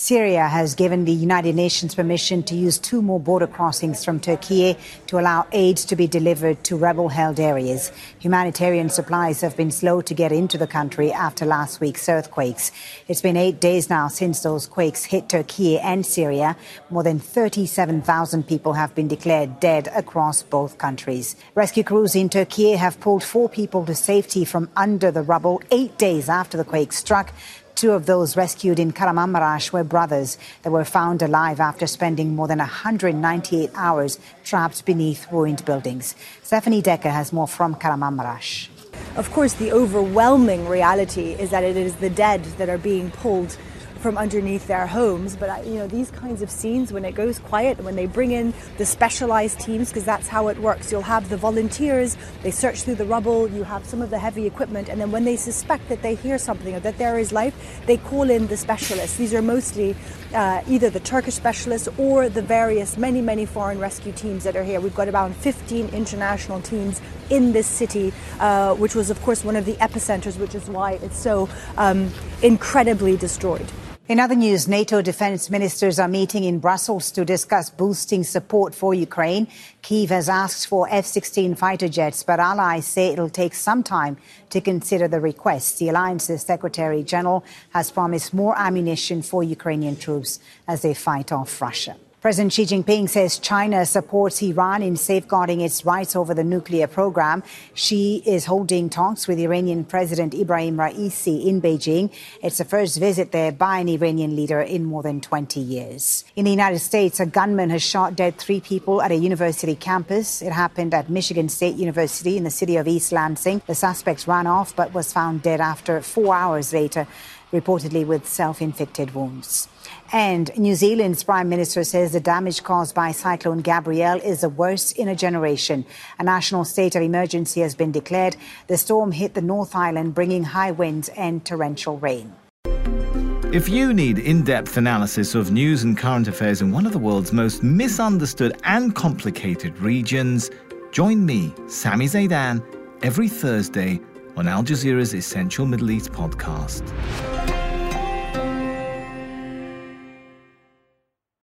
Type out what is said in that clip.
Syria has given the United Nations permission to use two more border crossings from Turkey to allow aid to be delivered to rebel held areas. Humanitarian supplies have been slow to get into the country after last week's earthquakes. It's been eight days now since those quakes hit Turkey and Syria. More than 37,000 people have been declared dead across both countries. Rescue crews in Turkey have pulled four people to safety from under the rubble eight days after the quake struck. Two of those rescued in Kahramanmaraş were brothers that were found alive after spending more than 198 hours trapped beneath ruined buildings. Stefanie Dekker has more from Kahramanmaraş. Of course, the overwhelming reality is that it is the dead that are being pulled from underneath their homes. But you know, these kinds of scenes, when it goes quiet, when they bring in the specialised teams, because that's how it works. You'll have the volunteers, they search through the rubble, you have some of the heavy equipment, and then when they suspect that they hear something or that there is life, they call in the specialists. These are mostly uh, either the Turkish specialists or the various many, many foreign rescue teams that are here. We've got about 15 international teams in this city, uh, which was, of course, one of the epicenters, which is why it's so um, incredibly destroyed. In other news, NATO defense ministers are meeting in Brussels to discuss boosting support for Ukraine. Kyiv has asked for F 16 fighter jets, but allies say it'll take some time to consider the request. The alliance's secretary general has promised more ammunition for Ukrainian troops as they fight off Russia. President Xi Jinping says China supports Iran in safeguarding its rights over the nuclear program. Xi is holding talks with Iranian President Ibrahim Raisi in Beijing. It's the first visit there by an Iranian leader in more than 20 years. In the United States, a gunman has shot dead three people at a university campus. It happened at Michigan State University in the city of East Lansing. The suspect ran off but was found dead after four hours later, reportedly with self inflicted wounds. And New Zealand's Prime Minister says the damage caused by Cyclone Gabrielle is the worst in a generation. A national state of emergency has been declared. The storm hit the North Island, bringing high winds and torrential rain. If you need in depth analysis of news and current affairs in one of the world's most misunderstood and complicated regions, join me, Sami Zeidan, every Thursday on Al Jazeera's Essential Middle East podcast.